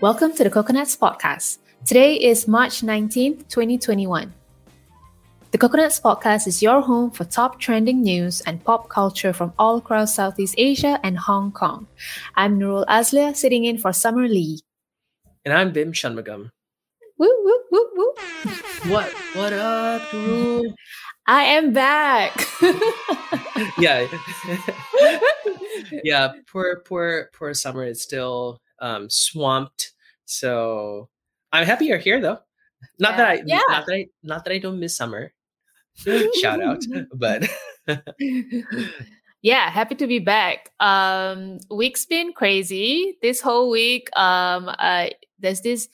Welcome to the Coconuts Podcast. Today is March 19th, 2021. The Coconuts Podcast is your home for top trending news and pop culture from all across Southeast Asia and Hong Kong. I'm Nurul Azlia, sitting in for Summer Lee. And I'm Bim Shanmugam. Woo, woo, woo, woo. What? What up, Nurul? I am back. yeah. yeah, poor, poor, poor Summer is still um, swamped. So I'm happy you're here, though. Not Yeah. that I, Yeah. not that I, not that I don't miss summer. Shout out, but yeah, happy to be back. Um, week's been crazy. This whole week, um, uh, there's this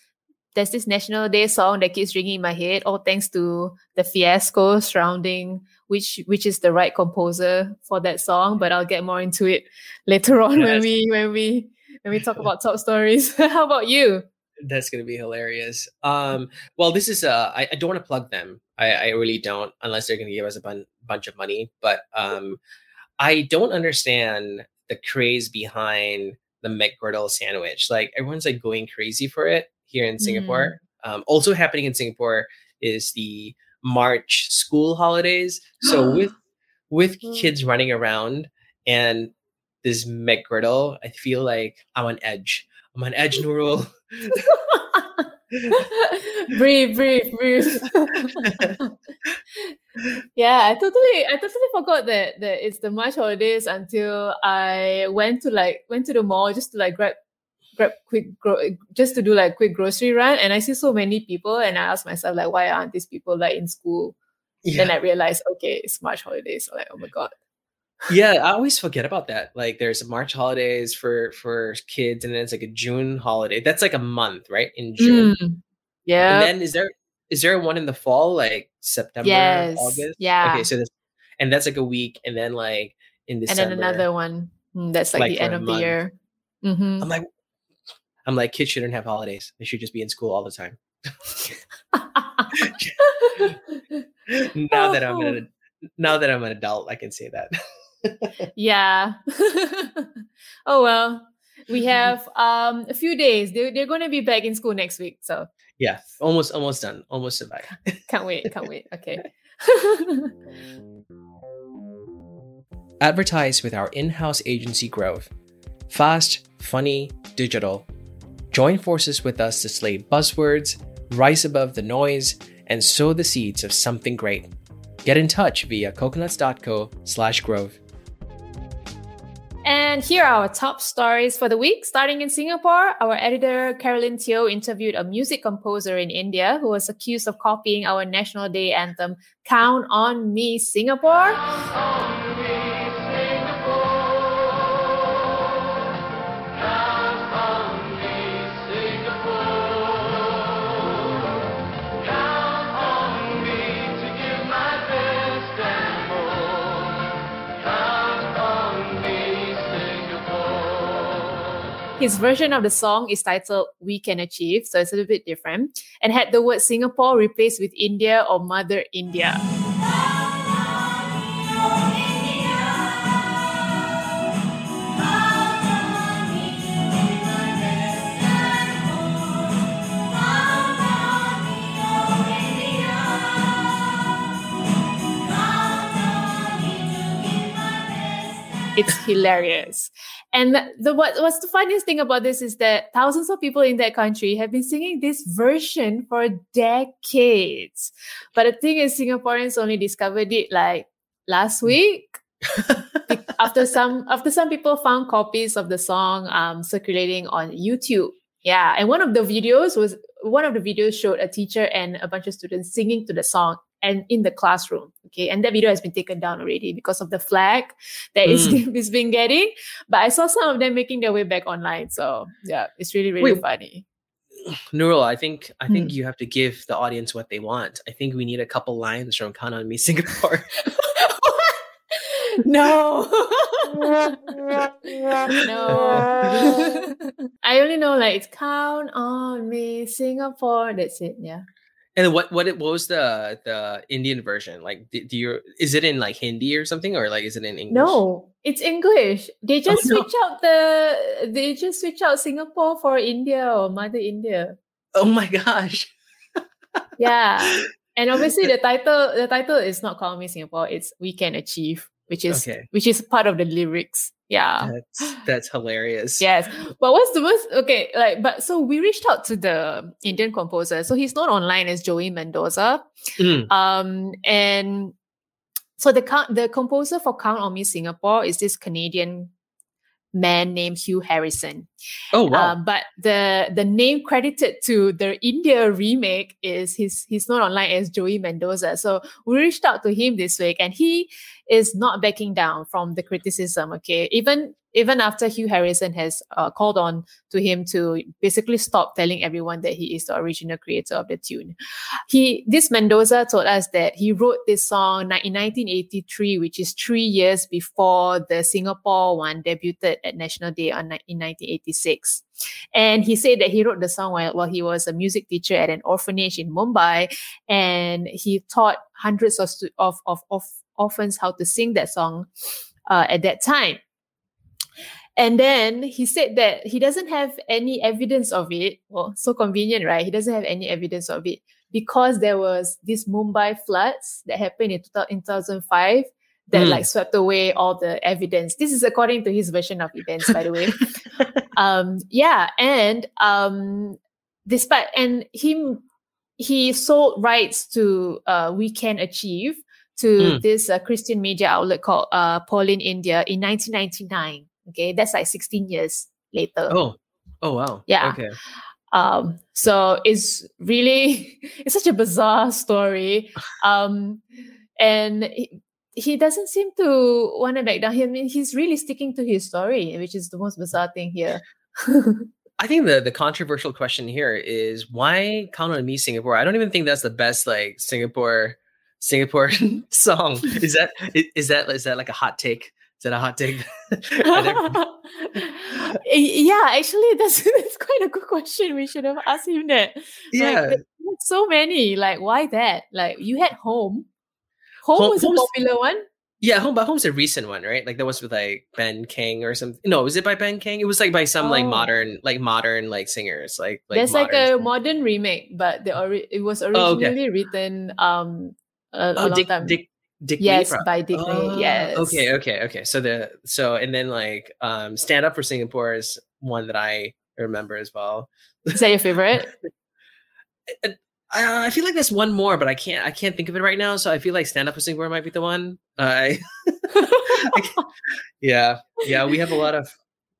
there's this National Day song that keeps ringing in my head. All thanks to the fiasco surrounding which which is the right composer for that song. But I'll get more into it later on when we when we when we talk about top stories. How about you? that's gonna be hilarious. Um, well, this is uh, I, I don't want to plug them. I, I really don't, unless they're gonna give us a bun- bunch of money. But um, I don't understand the craze behind the McGriddle sandwich. Like everyone's like going crazy for it here in Singapore. Um, also happening in Singapore is the March school holidays. So with with Mm. kids running around and this McGriddle, I feel like I'm on edge. I'm on edge, Nurul. breathe, breathe, breathe. yeah, I totally, I totally forgot that that it's the March holidays until I went to like went to the mall just to like grab grab quick gro- just to do like quick grocery run, and I see so many people, and I ask myself like, why aren't these people like in school? Then I realized, okay, it's March holidays. So like, oh my god. Yeah i always forget about that like there's march holidays for for kids and then it's like a june holiday that's like a month right in june Mm, yeah. and then is there is there one in the fall like september Yes, august yeah. okay so this and that's like a week and then like in the and then another one. Mm, that's like, Like the end of the year. Mhm. i'm like i'm like kids shouldn't have holidays they should just be in school all the time now that i'm an now that i'm an adult i can say that yeah. oh well. We have um a few days. They they're gonna be back in school next week. So yeah almost almost done almost survived can't wait. Can't wait. Okay. Advertise with our in house agency Grove. Fast, funny, digital. Join forces with us to slay buzzwords, rise above the noise, and sow the seeds of something great. Get in touch via coconuts.co slash grove. And here are our top stories for the week. Starting in Singapore, our editor Carolyn Teo interviewed a music composer in India who was accused of copying our national day anthem, Count on Me Singapore. His version of the song is titled We Can Achieve, so it's a little bit different, and had the word Singapore replaced with India or Mother India. It's hilarious. And the what what's the funniest thing about this is that thousands of people in that country have been singing this version for decades. But the thing is, Singaporeans only discovered it like last week. after some after some people found copies of the song um, circulating on YouTube. Yeah, and one of the videos was one of the videos showed a teacher and a bunch of students singing to the song and in the classroom. Okay, and that video has been taken down already because of the flag that it's been getting. But I saw some of them making their way back online. So yeah, it's really really Wait. funny. Nurul, I think I think Hmm. you have to give the audience what they want. I think we need a couple lines from Count on Me Singapore. no. no. I only know like it's count on me, Singapore. That's it. Yeah. And what what it- what was the the Indian version? Like do, do you is it in like Hindi or something or like is it in English? No, It's English. They Oh, just no. switch out the they just switch out Singapore for India or Mother India. Oh my gosh. Yeah. and obviously the title the title is not Call Me Singapore, it's We Can Achieve, which is Okay. which is part of the lyrics. Yeah. That's that's hilarious. Yes. But what's the most okay, like but so we reached out to the Indian composer. So he's known online as Joey Mendoza. Mm. Um and so the count the composer for Count on Me Singapore is this Canadian man named Hugh Harrison. Oh wow. Um, but the the name credited to the India remake is he's he's known online as Joey Mendoza. So we reached out to him this week, and he is not backing down from the criticism. Okay, even even after Hugh Harrison has uh, called on to him to basically stop telling everyone that he is the original creator of the tune. He this Mendoza told us that he wrote this song in 1983, which is three years before the Singapore one debuted at National Day on in 1986. And he said that he wrote the song while, while he was a music teacher at an orphanage in Mumbai, and he taught hundreds of of, of, of orphans how to sing that song uh, at that time. And then he said that he doesn't have any evidence of it. Well, so convenient, right? He doesn't have any evidence of it because there was this Mumbai floods that happened in, 2000 in 2005 that Mm. like swept away all the evidence. This is according to his version of events, by the way. um, yeah, and um, despite and him, he sold rights to uh, We Can Achieve to Mm. this uh, Christian media outlet called uh, Pauline India in 1999. Okay, that's like 16 years later. oh. Oh wow. Yeah. Okay. Um, so it's really it's such a bizarre story. Um, and he, he doesn't seem to want to back down. I mean, he's really sticking to his story, which is the most bizarre thing here. I think the the controversial question here is why count on me Singapore? I don't even think that's the best like Singapore Singapore song. Is that is that is that like a hot take? Is that a hot take? Never- yeah, actually, that's that's quite a good question. We should have asked him that. yeah. Like, so many. Like, why that? Like, you had home. Home, Home- was a popular one. Yeah, Home but Home's a recent one, right? Like that was with like Ben King or something. No, was it by Ben King? It was like by some like Oh. modern, like modern like singers. Like, like There's like a modern remake, but the ori- it was Oh, okay. originally written um a, a oh, long Dick, time. Dick Dick yes, Lee, by Dick Lee. Oh, Yes. Okay, okay, okay. So the so and then like um Stand Up for Singapore is one that I remember as well. Is that your favorite? I, I feel like there's one more, but I can't I can't think of it right now. So I feel like Stand Up for Singapore might be the one. Uh, I, yeah, yeah. We have a lot of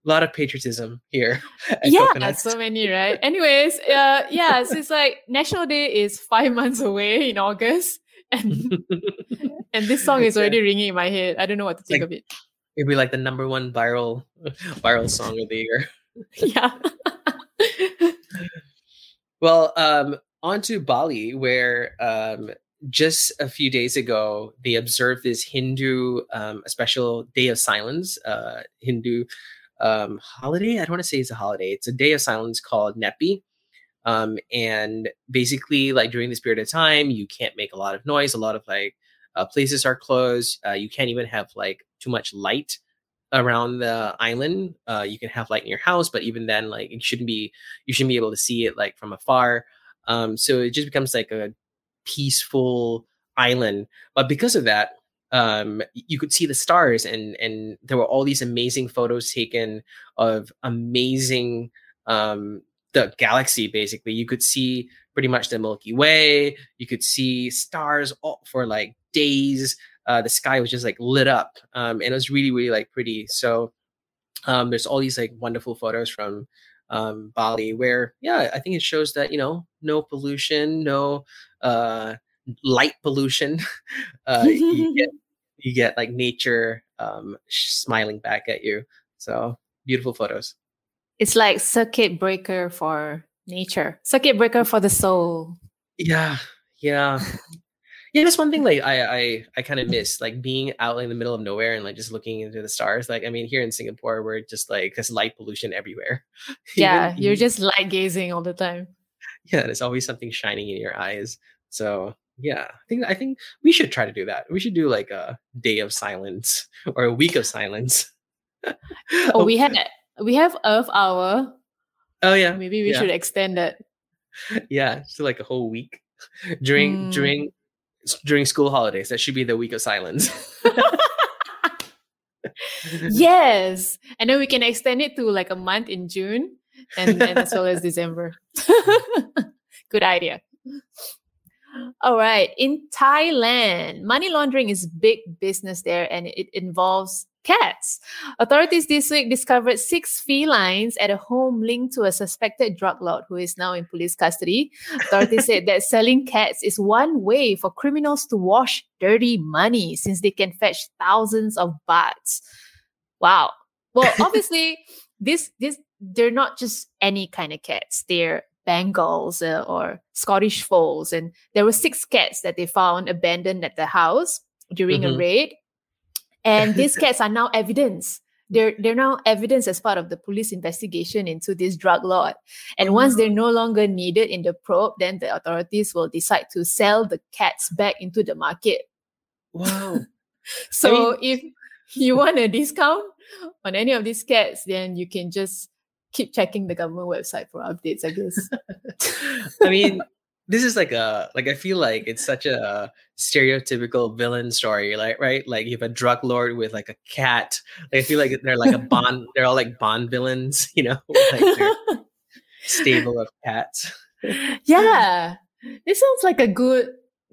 lot of patriotism here. yeah, Coconuts. so many, right? Anyways, uh, yeah, so it's like National Day is five months away in August, and and this song is Yeah. already ringing in my head. I don't know what to think Like- of it. It'd be like the number one viral viral song of the year. Yeah. Well, um, on to Bali, where um, just a few days ago they observed this Hindu, um, a special day of silence, uh, Hindu um, holiday. I don't want to say it's a holiday. It's a day of silence called Nyepi. Um, and basically, like during this period of time, you can't make a lot of noise. A lot of like uh, places are closed. Uh, you can't even have like too much light around the island. Uh, you can have light in your house, but even then, like it shouldn't be. You shouldn't be able to see it like from afar. Um, so it just becomes like a peaceful island. But because of that, um, you could see the stars, and and there were all these amazing photos taken of amazing um, the galaxy. Basically, you could see pretty much the Milky Way. You could see stars all, for like days. Uh, the sky was just like lit up, um, and it was really really like pretty. So um, there's all these like wonderful photos from um, Bali where yeah, I think it shows that you know no pollution, no uh, light pollution. uh, you get you get like nature um, smiling back at you. So beautiful photos. It's like circuit breaker for nature, circuit breaker for the soul. Yeah, yeah, yeah. That's one thing like I I I kind of miss like being out in the middle of nowhere and like just looking into the stars. Like I mean, here in Singapore, we're just like there's light pollution everywhere. Yeah, Even- you're just light gazing all the time. yeah. There's always something shining in your eyes. So yeah i think i think we should try to do that we should do like a day of silence or a week of silence oh we had we have earth hour oh yeah maybe we yeah. should extend that yeah so like a whole week during Mm. during during school holidays that should be the week of silence. Yes and then we can extend it to like a month in june and, as well as december. Good idea. All right in thailand money laundering is big business there and it involves cats authorities this week discovered six felines at a home linked to a suspected drug lord who is now in police custody authorities said that selling cats is one way for criminals to wash dirty money since they can fetch thousands of bahts Wow. Well, obviously, this this they're not just any kind of cats. They're Bengals uh, or Scottish Folds, and there were six cats that they found abandoned at the house during a Mhm. raid. And these cats are now evidence. They're they're now evidence as part of the police investigation into this drug lord. And oh, once they're no longer needed in the probe, then the authorities will decide to sell the cats back into the market. wow So if you want a discount on any of these cats, then you can just keep checking the government website for updates, I guess. I mean, this is like a like I feel like it's such a stereotypical villain story, like right? Like you have a drug lord with like a cat. Like, I feel like they're like a Bond. They're all like Bond villains, you know, like stable of cats. yeah. This sounds like a good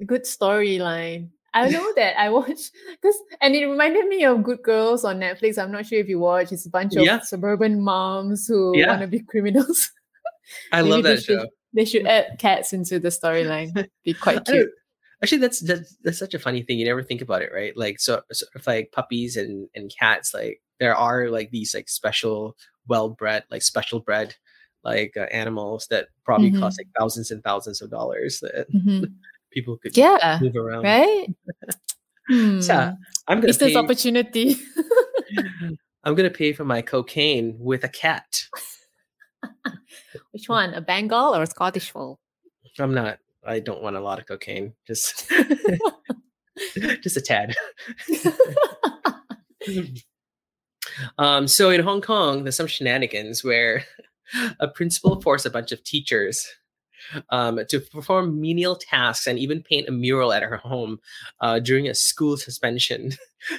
good storyline. I know that I watched because and it reminded me of Good Girls on Netflix. I'm not sure if you watch. It's a bunch of Yeah. suburban moms who Yeah. want to be criminals. I love that should- show. They should add cats into the storyline. Be quite cute. Actually, that's, that's that's such a funny thing. You never think about it, right? Like so, sort of like puppies and and cats. Like there are like these like special, well bred, like special bred, like uh, animals that probably cost like thousands and thousands of dollars that Mhm. people could Yeah. move around. Right? Hmm. So I'm gonna Business pay, opportunity. I'm gonna pay for my cocaine with a cat. Which one? A Bengal or a Scottish fold? I'm not. I don't want a lot of cocaine. Just just a tad. um, so in Hong Kong, there's some shenanigans where a principal forced a bunch of teachers um, to perform menial tasks and even paint a mural at her home uh, during a school suspension.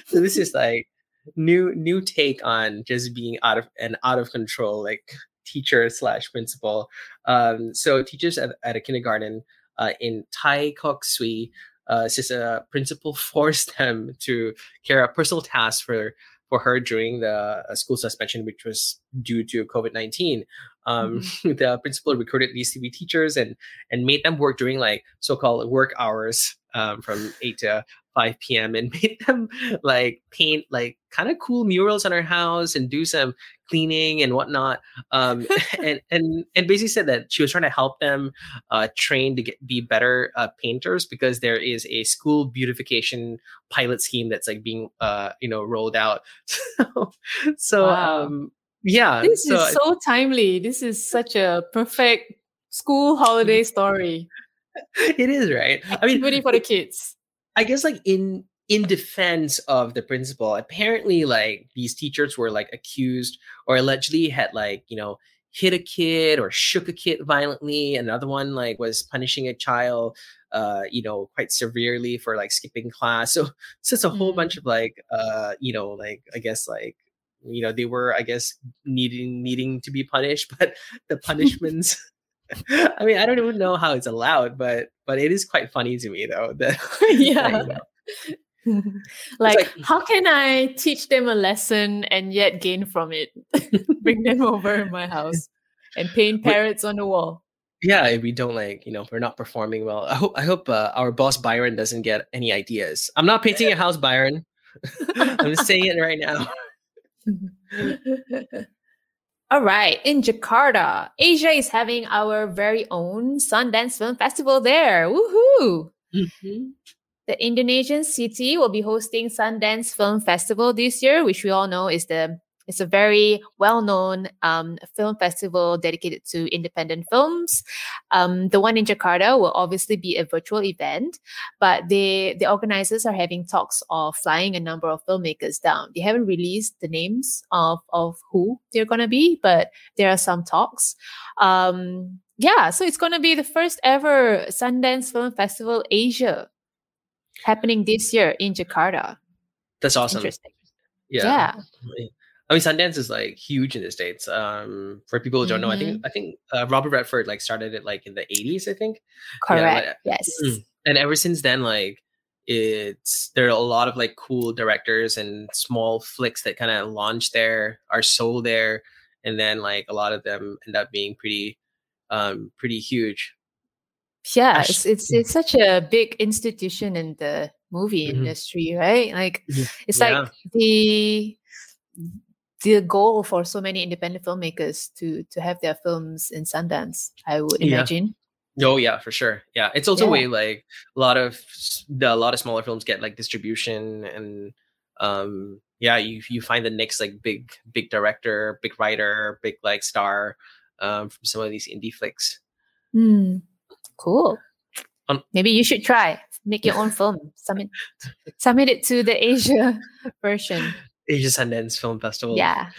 so this is like new new take on just being out of and out of control, like teacher slash principal. Um, so teachers at, at a kindergarten uh, in Tai Kok Tsui uh, says a principal forced them to carry out personal tasks for for her during the uh, school suspension, which was due to COVID nineteen. Um, The principal recruited these be teachers and and made them work during like so called work hours um, from eight to 5 p.m. and made them like paint like kind of cool murals on her house and do some cleaning and whatnot. Um, and and and basically said that she was trying to help them uh, train to get be better uh, painters because there is a school beautification pilot scheme that's like being uh, you know rolled out. so so Wow. um, yeah, This so is so timely. This is such a perfect school holiday story. it is right. I mean, Activity for the kids. I guess like in in defense of the principal, apparently like these teachers were like accused or allegedly had like, you know, hit a kid or shook a kid violently. Another one like was punishing a child uh, you know, quite severely for like skipping class. So so it's a whole Mm. bunch of like uh, you know, like I guess like you know, they were I guess needing needing to be punished, but the punishments I mean, I don't even know how it's allowed, but but it is quite funny to me though. That yeah. you know, like, like- how can I teach them a lesson and yet gain from it? Bring them over in my house and paint parrots on the wall. yeah, if we don't like, you know, if we're not performing well. I hope I hope uh, our boss Byron doesn't get any ideas. I'm not painting a house, Byron. I'm just saying it right now. All right, in Jakarta, Asia is having our very own Sundance Film Festival there. Woohoo! Mm-hmm. The Indonesian city will be hosting Sundance Film Festival this year, which we all know is the it's a very well-known um, film festival dedicated to independent films. Um, the one in Jakarta will obviously be a virtual event, but they the organizers are having talks of flying a number of filmmakers down. They haven't released the names of of who they're gonna be, but there are some talks. Um, yeah, so it's gonna be the first ever Sundance Film Festival Asia happening this year in Jakarta. That's awesome. Interesting. Yeah. Yeah. I mean, Sundance is like huge in the states. Um, for people who don't know, I think I think uh, Robert Redford like started it like in the '80s, I think. Correct. like- yes. Mm. And ever since then, like it's there are a lot of like cool directors and small flicks that kind of launch there, are sold there, and then like a lot of them end up being pretty, um, pretty huge. Yeah, it's it's it's such a big institution in the movie Mhm. industry, right? Like Mhm. it's Yeah. like the the goal for so many independent filmmakers to to have their films in Sundance. I would Yeah. imagine. Oh yeah, for sure. Yeah, it's also Yeah. way like a lot of the a lot of smaller films get like distribution and um yeah, you you find the next like big big director, big writer, big like star um from some of these indie flicks. Hmm. Cool. Um, Maybe you should try make your own film. Submit submit it to the Asia version. Asia Sundance Film Festival. Yeah.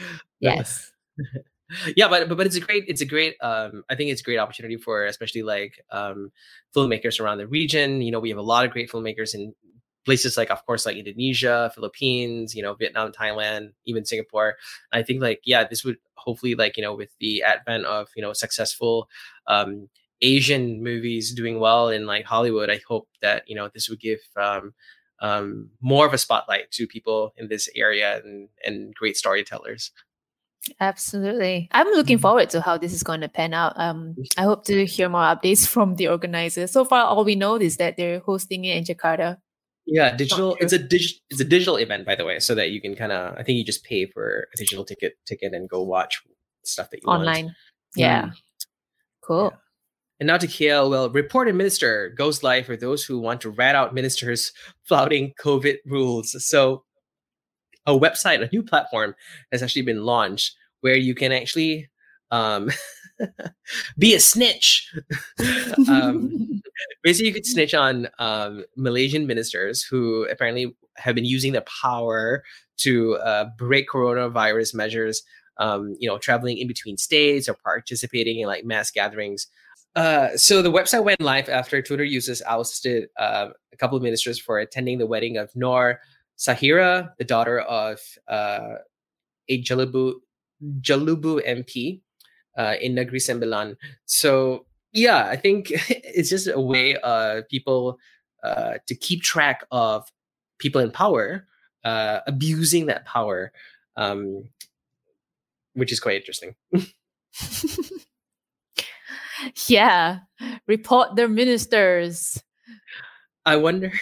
Yes. yeah, but, but but it's a great it's a great um I think it's a great opportunity for especially like um filmmakers around the region. You know, we have a lot of great filmmakers in places like of course like Indonesia, Philippines, you know, Vietnam, Thailand, even Singapore. I think like yeah, this would hopefully like, you know, with the advent of, you know, successful um Asian movies doing well in like Hollywood, I hope that, you know, this would give um um, more of a spotlight to people in this area and, and great storytellers. Absolutely. I'm looking Mhm. forward to how this is going to pan out. Um, I hope to hear more updates from the organizers. So far, all we know is that they're hosting it in Jakarta. Yeah, digital. It's a digital. It's a digital event, by the way, so that you can kind of. I think you just pay for a digital ticket ticket and go watch stuff that you want. online. Yeah. Mm. Cool. Yeah. And now to KL. Well, reported minister goes live for those who want to rat out ministers flouting COVID rules. So, a website, a new platform has actually been launched where you can actually um, be a snitch. um, basically, you could snitch on um, Malaysian ministers who apparently have been using their power to uh, break coronavirus measures. Um, you know, traveling in between states or participating in like mass gatherings. Uh, so the website went live after Twitter users ousted uh, a couple of ministers for attending the wedding of Noor Sahira, the daughter of uh, a Jelebu Jelebu MP uh, in Negeri Sembilan. So yeah, I think it's just a way uh, people uh, to keep track of people in power uh, abusing that power, um, which is quite interesting. yeah. Report their ministers. I wonder.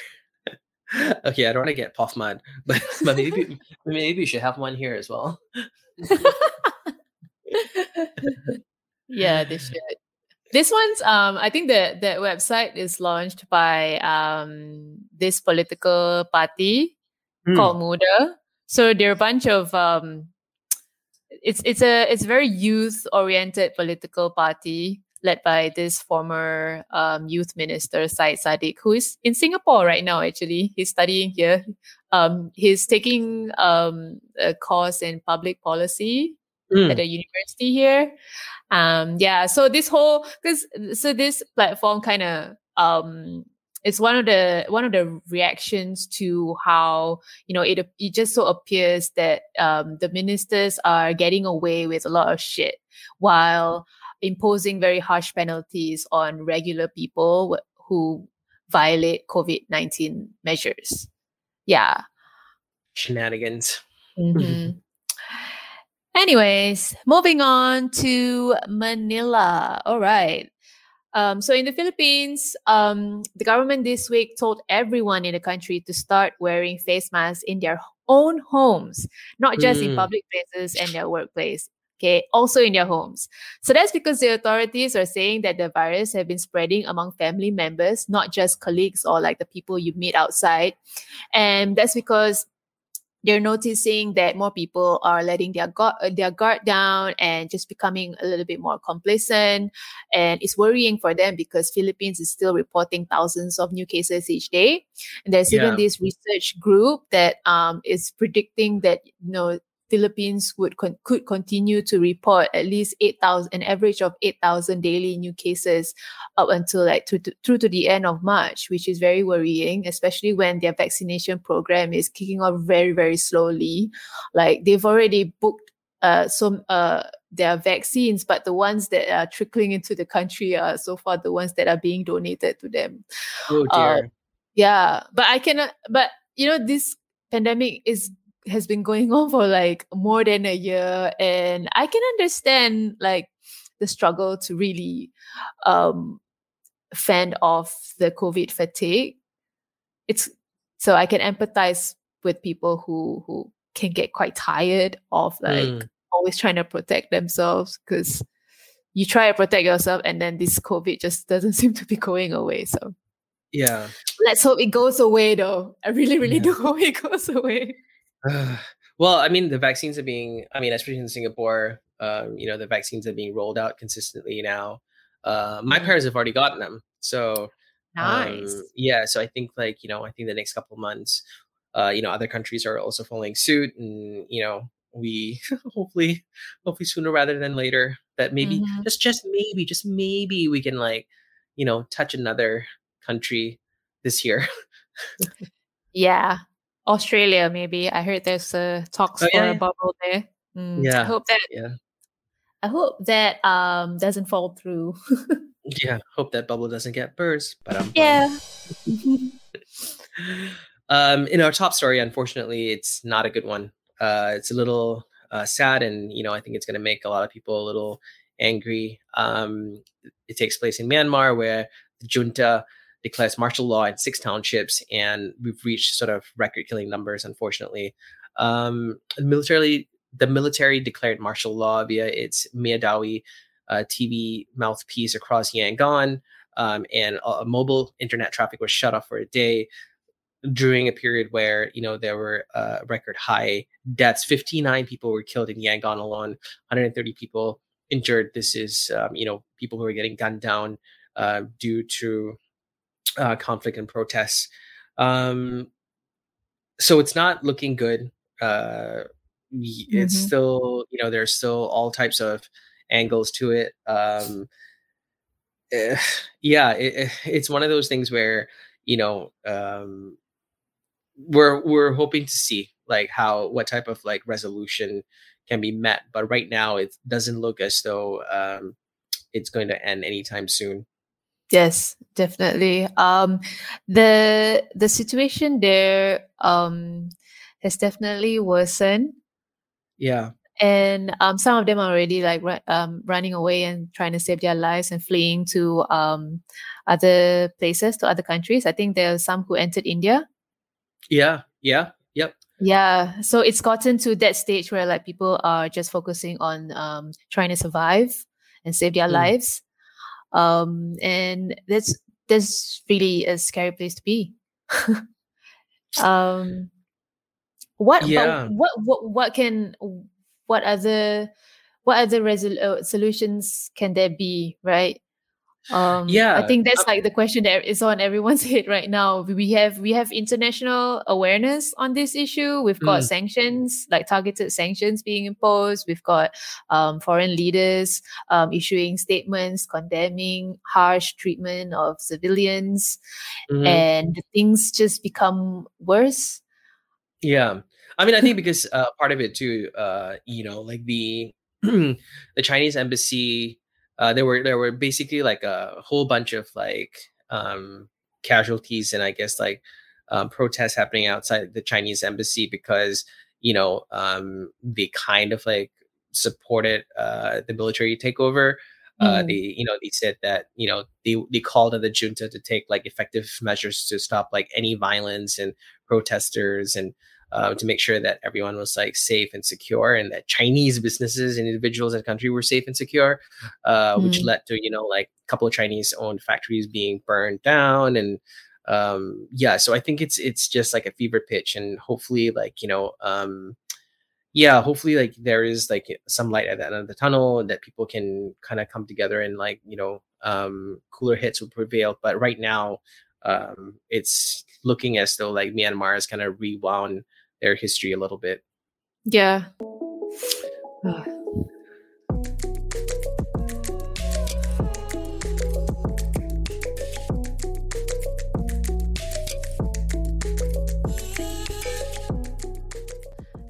okay, I don't want to get POFMA'd, but but maybe maybe we should have one here as well. yeah, they should. This one's um I think the the website is launched by um this political party Hmm. called Muda. So there are a bunch of um it's it's a it's a very youth oriented political party led by this former um, youth minister Syed Saddiq, who is in Singapore right now. Actually, he's studying here. Um, he's taking um, a course in public policy Mm. at a university here. Um, yeah, so this whole because so this platform kind of um it's one of the one of the reactions to how you know it it just so appears that um the ministers are getting away with a lot of shit while imposing very harsh penalties on regular people wh- who violate COVID nineteen measures. Yeah. Shenanigans. Mhm. Anyways, moving on to Manila. All right. Um, so in the Philippines, um, the government this week told everyone in the country to start wearing face masks in their own homes, not just in Mm. public places and their workplace. Okay, also in their homes. So that's because the authorities are saying that the virus have been spreading among family members, not just colleagues or like the people you meet outside. And that's because they're noticing that more people are letting their guard, their guard down and just becoming a little bit more complacent and it's worrying for them because philippines is still reporting thousands of new cases each day and there's yeah. even this research group that um, is predicting that you know Philippines would con- could continue to report at least 8,000, an average of 8,000 daily new cases up until like to, to, through to the end of March, which is very worrying, especially when their vaccination program is kicking off very, very slowly. Like they've already booked uh, some uh, their vaccines, but the ones that are trickling into the country are so far the ones that are being donated to them. Oh dear. Uh, yeah, but I cannot. But you know, this pandemic is has been going on for like more than a year and i can understand like the struggle to really um fend off the covid fatigue. It's so i can empathize with people who who can get quite tired of like mm. always trying to protect themselves because you try to protect yourself and then this covid just doesn't seem to be going away so. Yeah. Let's hope it goes away though. I really really yeah. do hope it goes away well, I mean, the vaccines are being, I mean, especially in Singapore, um, you know, the vaccines are being rolled out consistently now. Uh, my mm. parents have already gotten them. So, nice. Um, yeah. So I think, like, you know, I think the next couple months, uh, you know, other countries are also following suit. And, you know, we hopefully, hopefully sooner rather than later, that maybe, mm-hmm. just, just maybe, just maybe we can, like, you know, touch another country this year. yeah Australia, maybe. I heard there's a talks oh, for yeah. a bubble there. Mm, yeah. I hope that. Yeah. I hope that um doesn't fall through. yeah, hope that bubble doesn't get burst. But um, yeah. um, in our top story, unfortunately, it's not a good one. Uh, it's a little uh, sad, and you know, I think it's going to make a lot of people a little angry. Um, it takes place in Myanmar, where the junta declares martial law in six townships, and we've reached sort of record-killing numbers, unfortunately. Um, militarily, the military declared martial law via its Myawaddy uh, TV mouthpiece across Yangon, um, and uh, mobile internet traffic was shut off for a day during a period where you know there were uh, record high deaths. 59 people were killed in Yangon alone, 130 people injured. This is um, you know people who are getting gunned down uh, due to uh, conflict and protests. Um, so it's not looking good. Uh, it's mm-hmm. still, you know, there's still all types of angles to it. Um, eh, yeah, it, it's one of those things where you know um, we're we're hoping to see like how what type of like resolution can be met, but right now it doesn't look as though um, it's going to end anytime soon. Yes, definitely. Um, the the situation there um has definitely worsened. Yeah. And um, some of them are already like um, running away and trying to save their lives and fleeing to um, other places, to other countries. I think there are some who entered India. Yeah, yeah, yep. Yeah, so it's gotten to that stage where like people are just focusing on um, trying to survive and save their mm. lives um, and that's that's really a scary place to be. um, what, yeah. what what what can what other what other resol- uh, solutions can there be right um yeah. i think that's like the question that is on everyone's head right now. We have we have international awareness on this issue. We've got mm. sanctions like targeted sanctions being imposed. We've got um, foreign leaders um, issuing statements condemning harsh treatment of civilians. Mm-hmm. and things just become worse. Yeah. I mean i think because uh, part of it too uh you know like the the chinese embassy uh, there were there were basically like a whole bunch of like um, casualties and I guess like um, protests happening outside the Chinese embassy because you know um, they kind of like supported uh, the military takeover. Uh, mm. they you know they said that you know they they called on the junta to take like effective measures to stop like any violence and protesters and uh, to make sure that everyone was like safe and secure and that Chinese businesses and individuals in the country were safe and secure, uh, mm. which led to, you know, like a couple of Chinese owned factories being burned down and, um yeah so i think it's it's just like a fever pitch and hopefully like you know um yeah hopefully like there is like some light at the end of the tunnel that people can kind of come together and like you know um cooler hits will prevail but right now um it's looking as though like myanmar has kind of rewound their history a little bit Yeah.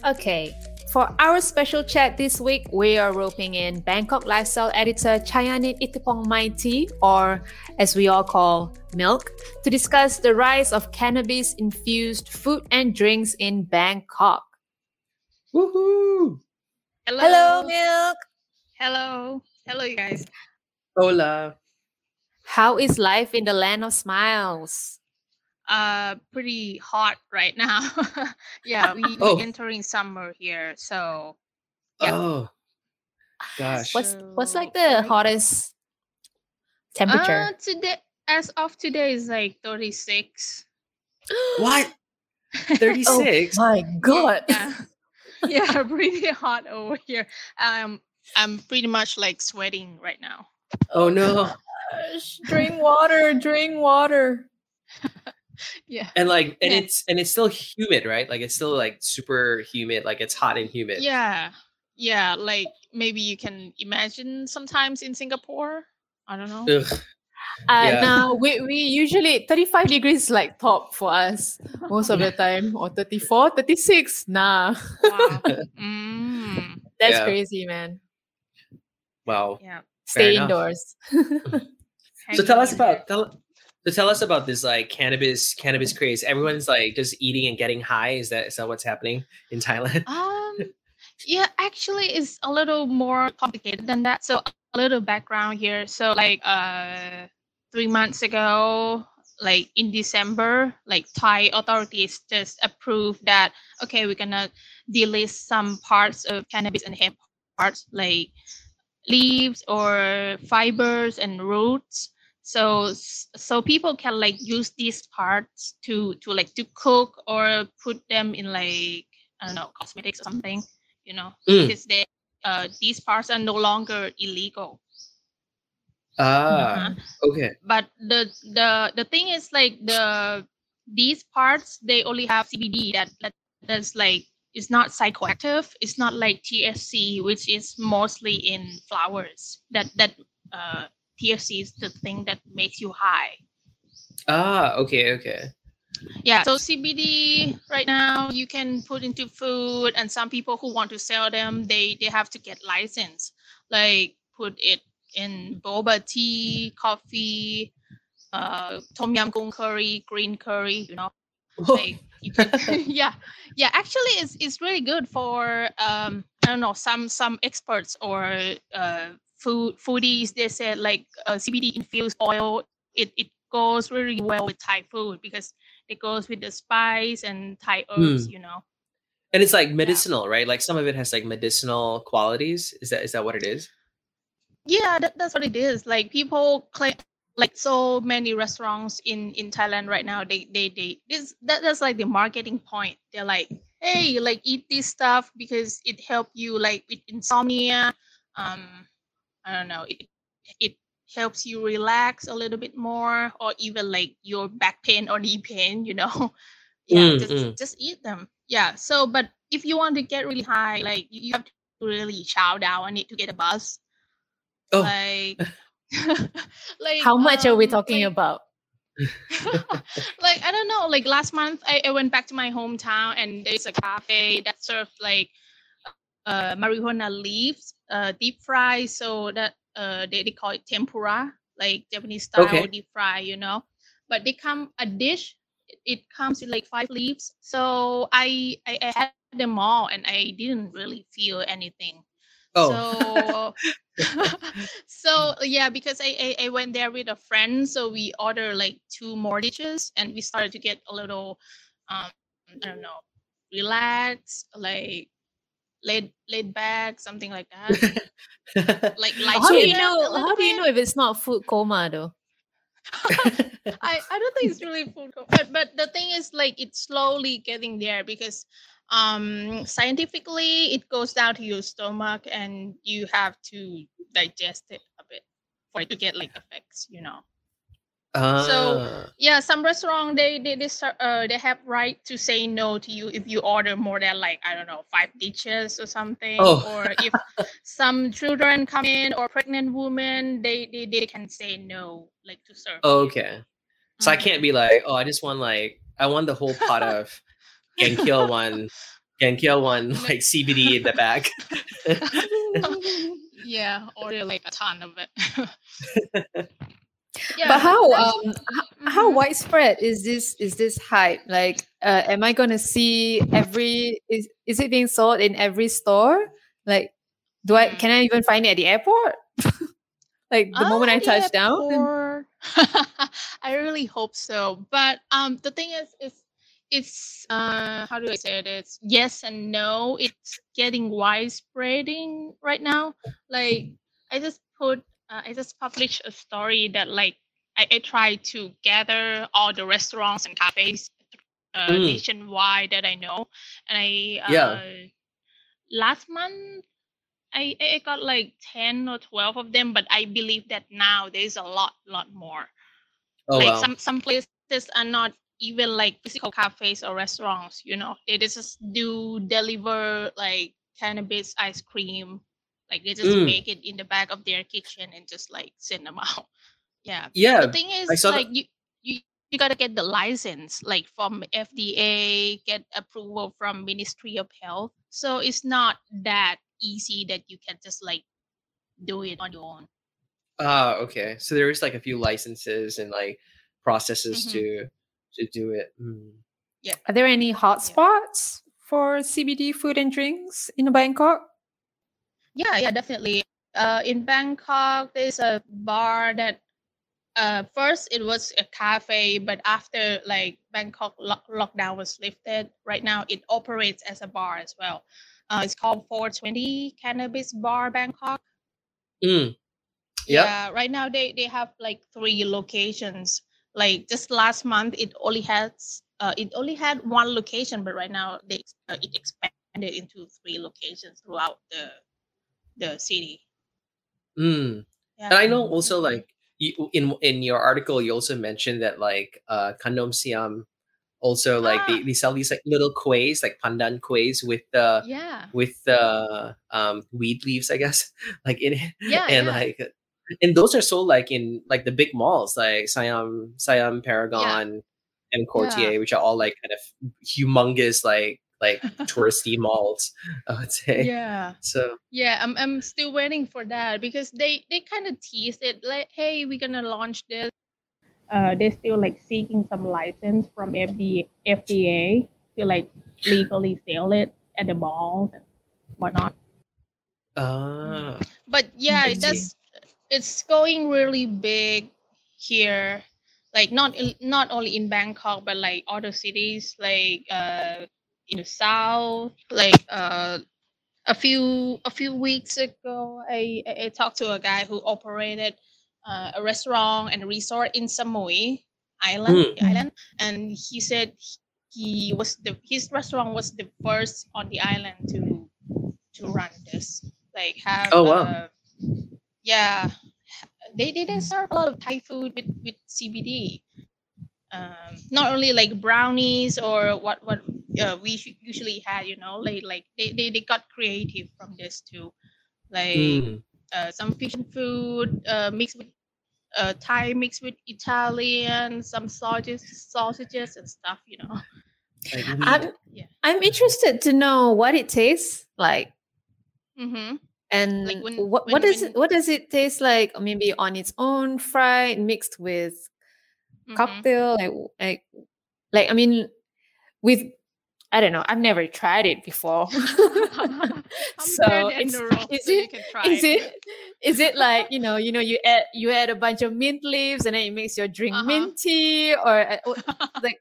Okay, for our special chat this week, we are roping in Bangkok lifestyle editor Chayanit Itthipongmaetee, or as we all call Milk, to discuss the rise of cannabis infused food and drinks in Bangkok. Woohoo! Hello, Milk. Hello. Hello, you guys. Hola. How is life in the land of smiles? Uh, pretty hot right now. yeah, we, Oh. we're entering summer here, so Yeah. Oh gosh. What's what's like the hottest temperature? Uh, today, as of today, is like thirty six. What? 36? my god! Yeah, yeah, pretty hot over here. Um, I'm pretty much like sweating right now. Oh no. Gosh, drink water, drink water. Yeah. And like and Yeah. it's and it's still humid, right? Like it's still like super humid, like it's hot and humid. Yeah, yeah. Like maybe you can imagine sometimes in Singapore. I don't know. Ugh. Uh, Yeah. no, we, we usually 35 degrees like top for us most of the time, or 34, 36. Nah, Wow. mm, that's Yeah. crazy, man. Wow. yeah. Stay enough. indoors. So tell us about tell so tell us about this like cannabis cannabis craze. Everyone's like just eating and getting high. Is that is that what's happening in Thailand? Um, yeah, actually, it's a little more complicated than that. So a little background here. So like uh, three months ago, like in December, like Thai authorities just approved that okay, we're gonna delist some parts of cannabis and hemp parts like leaves or fibers and roots. So so people can like use these parts to to like to cook or put them in like I don't know cosmetics or something, you know, Mm. because they uh these parts are no longer illegal. Ah, okay. But the the the thing is like the these parts they only have CBD that that that's like it's not psychoactive. It's not like THC, which is mostly in flowers. That that uh THC is the thing that makes you high. Ah, okay, okay. Yeah. So CBD right now you can put into food, and some people who want to sell them, they they have to get license, like put it in boba tea, coffee, uh, tom yum goong curry, green curry. You know, like you can, yeah, yeah. Actually, it's it's really good for um I don't know some some experts or uh food foodies. They said like uh, CBD infused oil. It it goes really well with Thai food because it goes with the spice and Thai herbs. You know. And it's like medicinal, right? Like some of it has like medicinal qualities. Is that is that what it is? Yeah, that, that's what it is. Like people claim like so many restaurants in in Thailand right now. They they they this that, that's like the marketing point. They're like, hey, like eat this stuff because it help you like with insomnia. Um, I don't know. It it helps you relax a little bit more, or even like your back pain or knee pain. You know, yeah, Mm, just mm. just eat them. Yeah. So, but if you want to get really high, like you, you have to really chow down on it to get a buzz Oh. like like How much are we um, talking like, about? like i don't know like last month I, I went back to my hometown and there's a cafe that served like uh marijuana leaves uh deep fry. So that uh they, they call it tempura like japanese style Okay. deep fry you know. But they come a dish it, comes with like five leaves. So I, I i had them all and i didn't really feel anything. Oh, so, so yeah, because I, I I went there with a friend, so we ordered like two more dishes, and we started to get a little, um, I don't know, relaxed, like laid laid back, something like that. Like like How do you know? How do you know if it's not food coma though? I, I don't think it's really food coma. But but the thing is like it's slowly getting there because um scientifically it goes down to your stomach and you have to digest it a bit for it to get like effects, you know. Ah. Yeah, some restaurant they they they uh they have right to say no to you if you order more than like I don't know five dishes or something. Oh. Or if some children come in or pregnant women, they they, they can say no like to serve. you. okay. So I Mhm. can't be like, oh, I just want like I want the whole pot of Genkiel one, Genkiel one like CBD in the back. yeah, order like a ton of it. But how um how Mhm. widespread is this is this hype like uh, am i gonna see every is is it being sold in every store like do i Mm. can i even find it at the airport like the moment i touch down. I really hope so. But um, the thing is, is it's uh, how do I say it? It's yes and no. It's getting widespreading right now. Like I just put, uh, I just published a story that like I, I try to gather all the restaurants and cafes uh, Mm. nationwide that I know, and I uh, Yeah. last month I, I got like 10 or 12 of them, but I believe that now there's a lot, lot more. Oh like wow. some, some places are not even like physical cafes or restaurants, you know, they just do deliver like cannabis ice cream. Like they just Mm. make it in the back of their kitchen and just like send them out. Yeah. yeah. The thing is, I that- like you, you, you gotta get the license, like from FDA, get approval from Ministry of Health. So it's not that easy that you can just like do it on your own. Ah, okay. So there is like a few licenses and like processes Mhm. to to do it. Mm. are there any hotspots for cbd food and drinks in bangkok Yeah, yeah, definitely. Uh, in Bangkok, there's a bar that uh, first it was a cafe, but after like Bangkok lock- lockdown was lifted, right now it operates as a bar as well. Uh, it's called 420 Cannabis Bar Bangkok. Mm. Yep. Yeah, right now they they have like three locations. Like just last month, it only has uh, it only had one location, but right now they uh, it expanded into three locations throughout the the city. Mm. Yeah. And I know also like you, in in your article you also mentioned that like uh Kandom Siam also like Ah. they, they sell these like little kuehs like pandan kuehs with the yeah, with the um weed leaves I guess like in it yeah, and yeah. like and those are sold like in like the big malls like Siam Siam Paragon and Quartier which are all like kind of humongous like like touristy malls I would say yeah, so yeah. I'm I'm still waiting for that because they they kind of teased it like, hey, we're gonna launch this. Uh, they're still like seeking some license from FDA FDA to like legally sell it at the malls and whatnot. uh but yeah does it's going really big here like not not only in bangkok but like other cities like uh in the south like uh a few a few weeks ago i i talked to a guy who operated uh, a restaurant and a resort in samui island Mm. island and he said he was the his restaurant was the first on the island to to run this like have Oh, wow. uh, yeah they they serve a lot of thai food with with cbd um not only like brownies or what what uh, we usually had you know like like they, they they got creative from this too like mm. uh, some fusion food uh, mixed with uh, Thai mixed with Italian, some sausages, sausages and stuff. You know. i'm. Yeah. i'm interested to know what it tastes like Mm-hmm. and Like when- what when- what does when- it what does it taste like maybe on its own fried mixed with Mm-hmm. cocktail like like like i mean with i don't know i've never tried it before so it's, is so you it can try is it is it like you know you know you add you add a bunch of mint leaves and then it makes your drink Uh-huh. minty or uh, like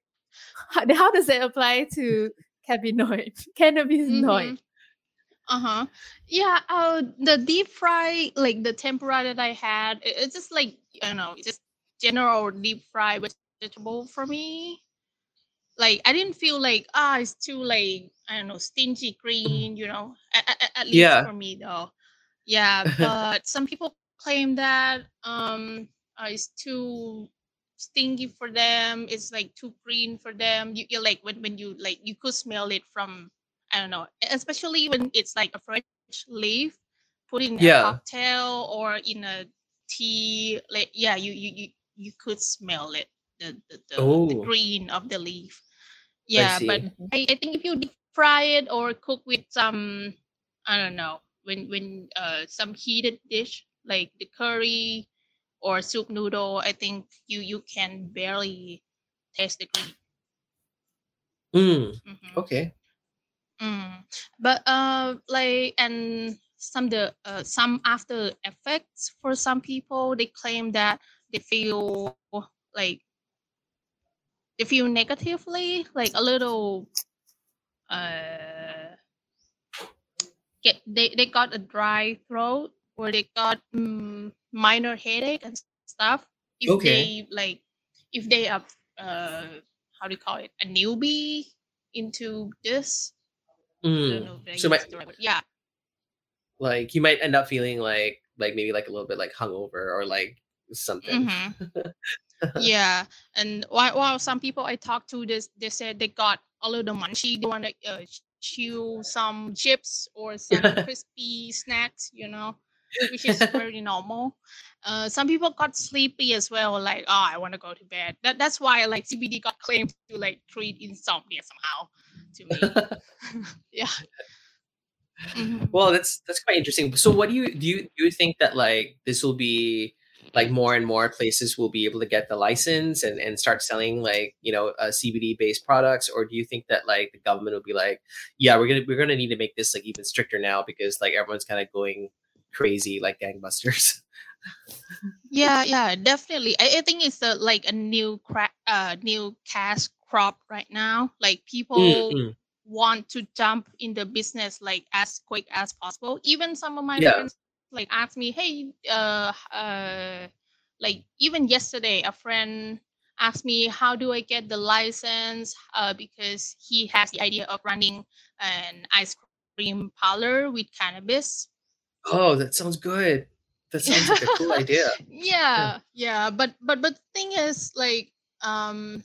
how, how does that apply to cannabinoid cannabinoid Uh huh. Yeah. Uh, the deep fry, like the tempura that I had, it- it's just like I don't know, just general deep fried vegetable for me. Like I didn't feel like ah it's too like I don't know stingy green, you know. At, at, at least Yeah. for me though. Yeah, but some people claim that um uh, it's too stingy for them. It's like too green for them. You, you like when when you like you could smell it from I don't know, especially when it's like a fresh leaf put in Yeah. a cocktail or in a tea. Like yeah, you you you, you could smell it the the, the, the Oh. green of the leaf. Yeah, but. I, I think if you deep fry it or cook with some I don't know when when uh some heated dish like the curry or soup noodle, I think you you can barely taste the green. Mm, Mhm. okay. Mm. But uh, like and some the uh, some after effects for some people, they claim that they feel like they feel negatively, like a little uh get they, they got a dry throat or they got mm, minor headache and stuff if Okay. they like if they are uh how do you call it a newbie into this Mm. know if So my, right yeah like you might end up feeling like like maybe like a little bit like hungover or like something. mhm. yeah and while, while some people i talked to this they said they got a little munchy they want to uh, chew some chips or some crispy snacks you know which is very normal uh, some people got sleepy as well like oh i want to go to bed that, that's why like cbd got claimed to like treat insomnia somehow to me yeah Mhm. well, that's that's quite interesting. So, what do you do? You do you think that like this will be like more and more places will be able to get the license and and start selling like you know uh, CBD based products, or do you think that like the government will be like, yeah, we're gonna we're gonna need to make this like even stricter now because like everyone's kind of going crazy like gangbusters. yeah yeah definitely i, I think it's a, like a new crack uh new cash crop right now like people Mm, mm. want to jump in the business like as quick as possible even some of my Yeah. friends like ask me hey uh uh like even yesterday a friend asked me how do i get the license uh because he has the idea of running an ice cream parlor with cannabis Oh, that sounds good. That sounds like a cool idea. yeah yeah but but but the thing is like um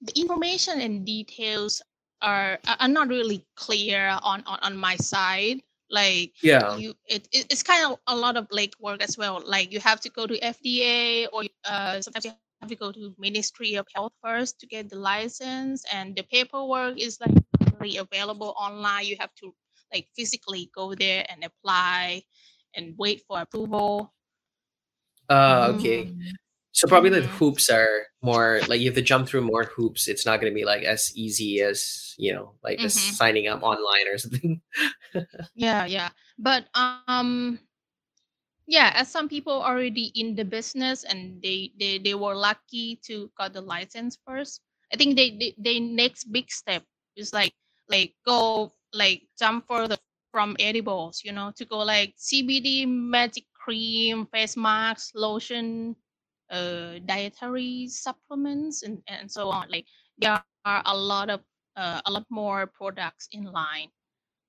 the information and details are are are not really clear on on, on my side like Yeah. you it, it it's kind of a lot of legwork as well like you have to go to fda or uh sometimes you have to go to ministry of health first to get the license and the paperwork is like really available online you have to like physically go there and apply and wait for approval Uh, okay. So probably the Mhm. hoops are more like you have to jump through more hoops. It's not going to be like as easy as you know, like just Mhm. signing up online or something. yeah yeah but um yeah as some people already in the business and they they, they were lucky to got the license first i think they, they they next big step is like like go like jump further from edibles you know to go like cbd magic cream face masks lotion uh dietary supplements and and so on. Like there are a lot of uh, a lot more products in line.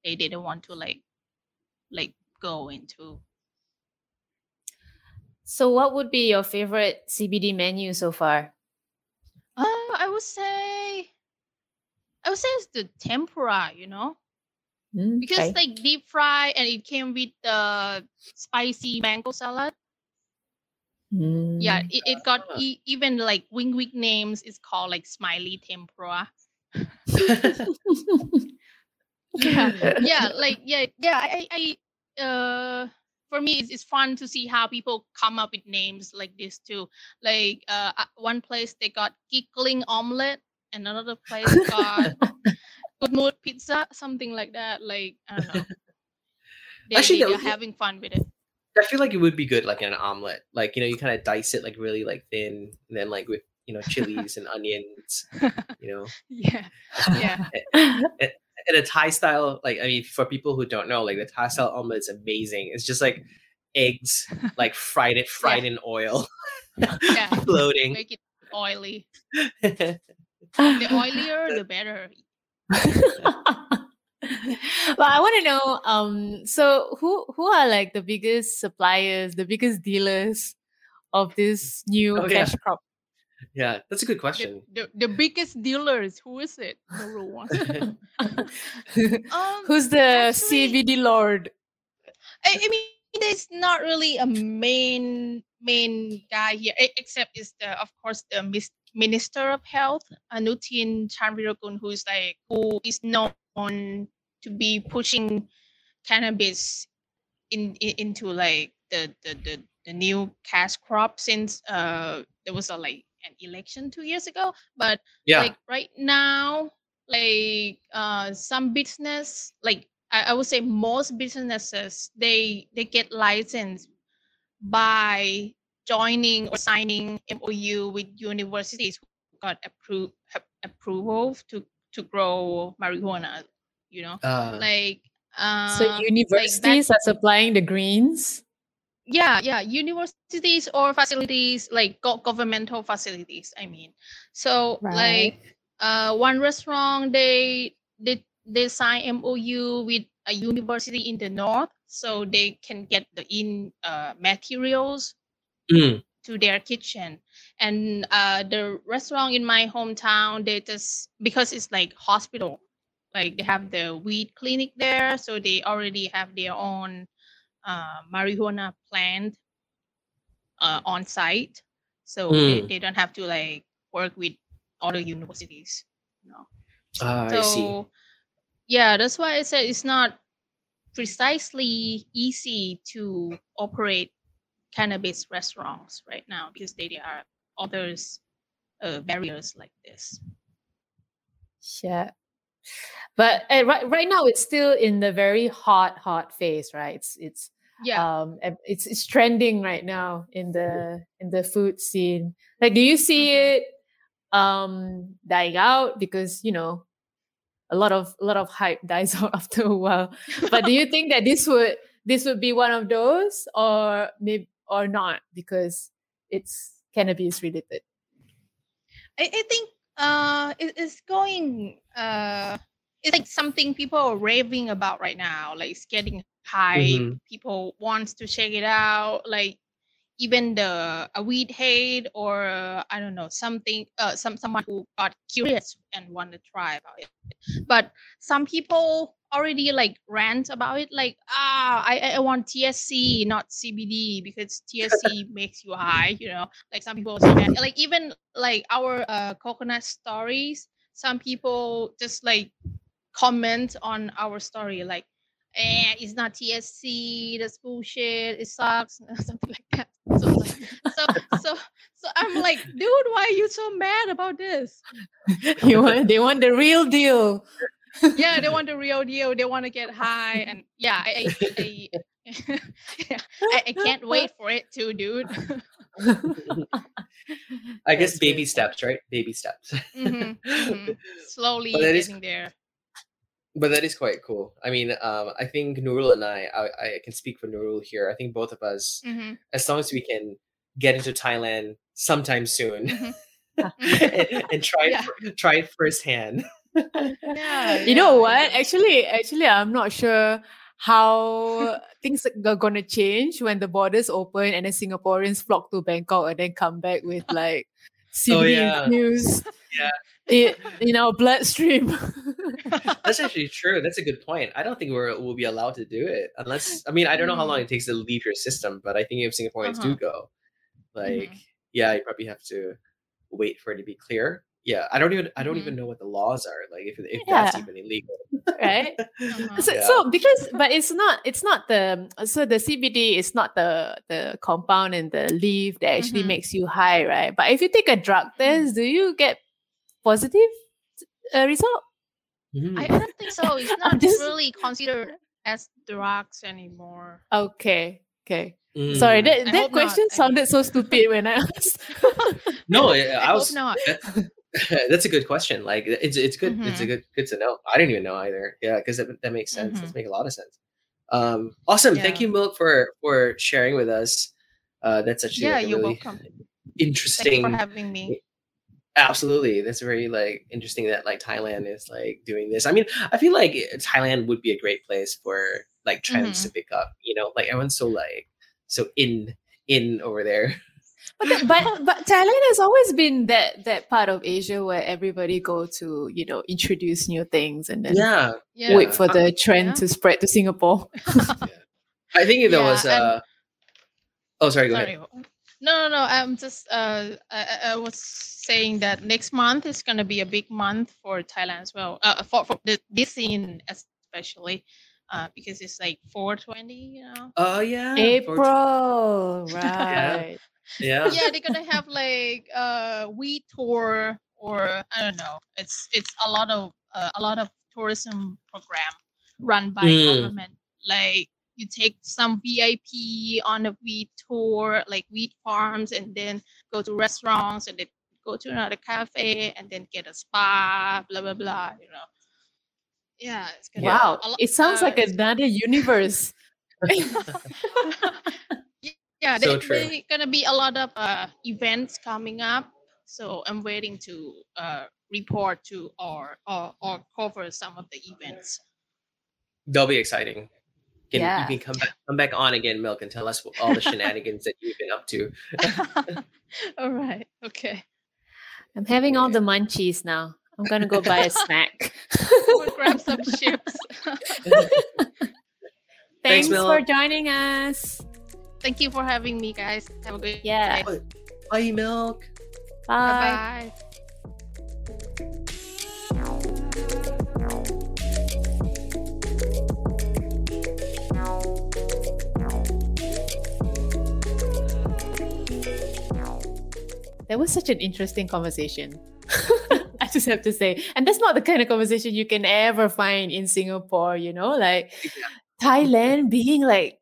They didn't want to like like go into. So, what would be your favorite CBD menu so far? uh, i would say i would say it's the tempura you know? Mm, because okay. like deep fry and it came with the spicy mango salad yeah Mm. it, it got e- even like wing wing names is called like smiley tempura. Yeah. Yeah like yeah yeah i i uh for me it's, it's fun to see how people come up with names like this too. Like uh one place they got giggling omelet and another place got good mood pizza something like that like i don't know. They, Actually, they, they're would- having fun with it I feel like it would be good like in an omelet. Like you know, you kind of dice it like really like thin, and then like with you know chilies and onions. You know, yeah yeah in a Thai style, like I mean, for people who don't know, like the Thai style omelet is amazing. It's just like eggs, like fried it, fried in oil. Yeah. floating. Make it oily. The oilier, the better. but I want to know, um, so who who are like the biggest suppliers, the biggest dealers of this new Oh, yeah. cash crop? yeah, that's a good question. the, the biggest dealers. Who is it? Nurul wants. Um, Who's the actually- CBD lord? I, I mean, there's not really a main main guy here, except is the of course the Minister of Health, Anutin Charnvirakul, who is like who is known to be pushing cannabis in, in into like the, the the the new cash crop since uh there was a like an election two years ago, but Yeah. like right now like uh some business like I, I would say most businesses they they get licensed by joining or signing MOU with universities who got approved approval to to grow marijuana you know? Uh, like uh so universities are supplying the greens. yeah yeah universities or facilities like go- governmental facilities i mean. So like uh one restaurant they they they sign mou with a university in the north so they can get the in uh materials mm, to their kitchen and uh the restaurant in my hometown they just because it's like hospital like they have the weed clinic there so they already have their own uh marijuana plant uh on site so they, Mm. they don't have to like work with other universities you know ah, so I see. yeah that's why i said it's not precisely easy to operate cannabis restaurants right now because they, are others uh, barriers like this Yeah. But uh, right right now it's still in the very hot hot phase, right? It's it's yeah um it's it's trending right now in the in the food scene. Like do you see Mhm. it um dying out because, you know, a lot of a lot of hype dies out after a while. But do you think that this would this would be one of those or maybe or not because it's cannabis related? I, I think uh it, it's going uh it's like something people are raving about right now like it's getting hype Mhm. people wants to check it out like even the a weed hate or uh, i don't know something uh some someone who got curious and want to try about it. But some people already like rant about it like ah i i want THC not cbd because THC makes you high you know? Like some people like even like our uh, coconut stories some people just like comment on our story like eh, it's not THC that's bullshit it sucks something like that. so like, so so i'm like dude why are you so mad about this you want they want the real deal. yeah they want the real deal they want to get high and yeah i i, I, I, I can't wait for it too dude I guess That's baby good. steps, right? Baby steps. Mhm, mhm. slowly But is- getting there but that is quite cool. I mean, um, I think Nurul and I, I, I can speak for Nurul here. I think both of us, hmm as long as we can get into Thailand sometime soon Mhm. and, and try it, Yeah. fir- try it firsthand. yeah you know what? Actually, actually, I'm not sure how things are gonna change when the borders open and then Singaporeans flock to Bangkok and then come back with like CBD Oh, yeah. infused Yeah. i- in our bloodstream. That's actually true. That's a good point. I don't think we're, we'll be allowed to do it unless, I mean, I don't know how long it takes to leave your system, but I think if Singaporeans do Uh-huh. go, like, Mhm. yeah, you probably have to wait for it to be clear. Yeah, I don't even I don't Mhm. even know what the laws are like if if that's even illegal. right? Uh-huh. So, Yeah. so because but it's not it's not the so the CBD is not the the compound and the leaf that actually Mhm. makes you high, right? But if you take a drug Mm-hmm. test, do you get positive uh, result? Mhm. I, I don't think so. It's not just- really considered as drugs anymore. Okay, okay. Sorry, Mm. that, I that hope not. question sounded so stupid when I asked. no, I, I, I was not. that's a good question. Like it's it's good. It's a Mhm. good good to know. I didn't even know either. Yeah, because that, that makes sense. Mhm. That makes a lot of sense. Um, awesome. Thank you, Milk, for for sharing with us. Uh, that's actually Yeah, like, you're really welcome. interesting. Thanks for having me. Absolutely, that's very like interesting that like Thailand is like doing this. I mean, I feel like Thailand would be a great place for like trends Mhm. to pick up. You know, like everyone's so like so in in over there. But, the- but but Thailand has always been that that part of Asia where everybody go to you know introduce new things and then Yeah, Yeah. wait for the trend Yeah. to spread to Singapore. I think there Yeah, was. and- uh Oh, sorry. Go Sorry. ahead. No, no, no. I'm just uh, I, I- I was saying that next month is gonna be a big month for Thailand as well. Uh, for for the, this scene especially, uh, because it's like 420. You know. Oh yeah, April, right? Yeah. yeah, they're gonna have like uh we tour or I don't know. It's it's a lot of uh, a lot of tourism program run by Mm. government. Like you take some VIP on a wheat tour, like wheat farms, and then go to restaurants, and then go to another cafe, and then get a spa, blah blah blah. You know. Yeah, it's gonna Wow, a lo- it sounds uh, like it's- another universe. yeah, So there, true. there gonna be a lot of uh, events coming up. So I'm waiting to uh, report to or, or or cover some of the events. They'll be exciting. Can, Yeah. You can come back, come back on again, Milk, and tell us all the shenanigans that you've been up to. All right. Okay. I'm having all the munchies now. I'm gonna go buy a snack. We'll grab some chips. Thanks, for joining us. Thank you for having me, guys. Have a good Yeah. day. Bye, Milk. Bye. Bye. That was such an interesting conversation. Just have to say. And that's not the kind of conversation you can ever find in Singapore, you know, like Thailand being like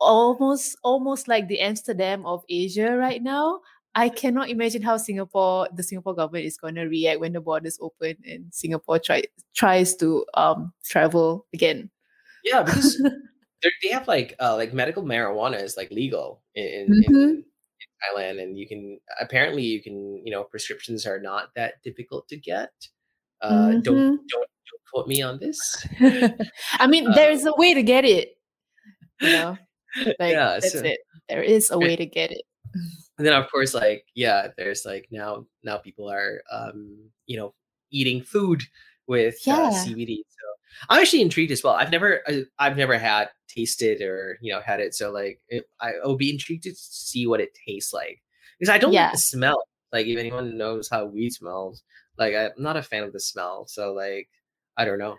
almost almost like the Amsterdam of Asia right now. I cannot imagine how Singapore, the Singapore government is going to react when the borders open and Singapore try, tries to um travel again. Yeah, because they're- have like uh, like medical marijuana is like legal in, in, Mhm. in Thailand, and you can apparently you can you know prescriptions are not that difficult to get. Uh, Don't Mhm. don't don't quote me on this. I mean, Uh, there's a way to get it. You know, like Yeah, that's so- it. There is a way to get it. And then of course like yeah, there's like now now people are um you know eating food with uh, Yeah. CBD. So I'm actually intrigued as well. I've never I- I've never had tasted or you know had it. So like it, I will be intrigued to see what it tastes like because I don't Yeah. like the smell. Like if anyone knows how weed smells, like I'm not a fan of the smell. So like I don't know.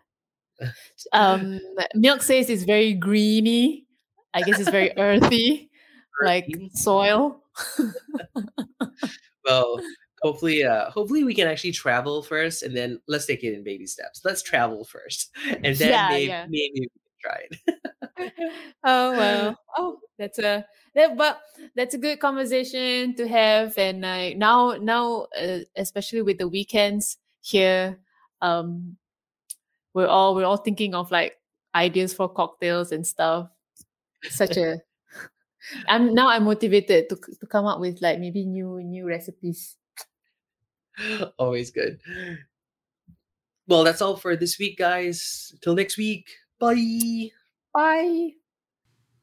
Um, milk says it's very greeny. I guess it's very earthy, like soil. Well, hopefully, uh, hopefully we can actually travel first, and then let's take it in baby steps. Let's travel first, and then Yeah, maybe, yeah. maybe we can try it. oh well. Oh, that's a that, but that's a good conversation to have. And uh, now, now, uh, especially with the weekends here, um, we're all we're all thinking of like ideas for cocktails and stuff. Such a I'm now I'm motivated to to come up with like maybe new new recipes. Always good. Well, that's all for this week, guys. Till next week. Bye. Bye.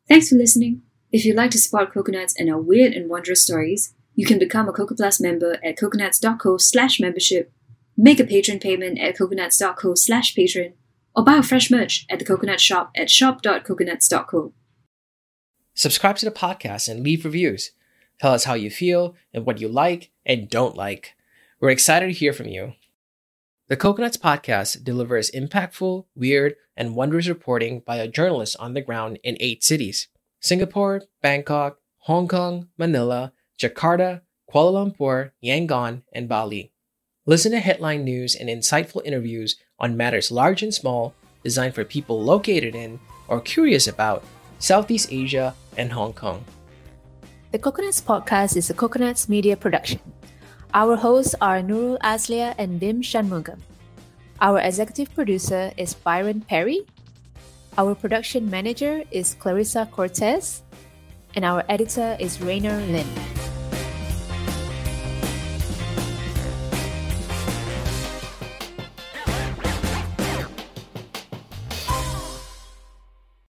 Thanks for listening. If you'd like to support Coconuts and our weird and wondrous stories, you can become a Coco Plus member at coconuts.co slash membership, make a patron payment at coconuts.co slash patron, or buy our fresh merch at the Coconut Shop at shop.coconuts.co. Subscribe to the podcast and leave reviews. Tell us how you feel and what you like and don't like. We're excited to hear from you. The Coconuts Podcast delivers impactful, weird, and wondrous reporting by a journalist on the ground in eight cities Singapore, Bangkok, Hong Kong, Manila, Jakarta, Kuala Lumpur, Yangon, and Bali. Listen to headline news and insightful interviews on matters large and small designed for people located in or curious about Southeast Asia and Hong Kong. The Coconuts Podcast is a Coconuts media production. Our hosts are Nurul Azliah and Dim Shanmugam. Our executive producer is Byron Perry. Our production manager is Clarissa Cortez. And our editor is Rainer Lin.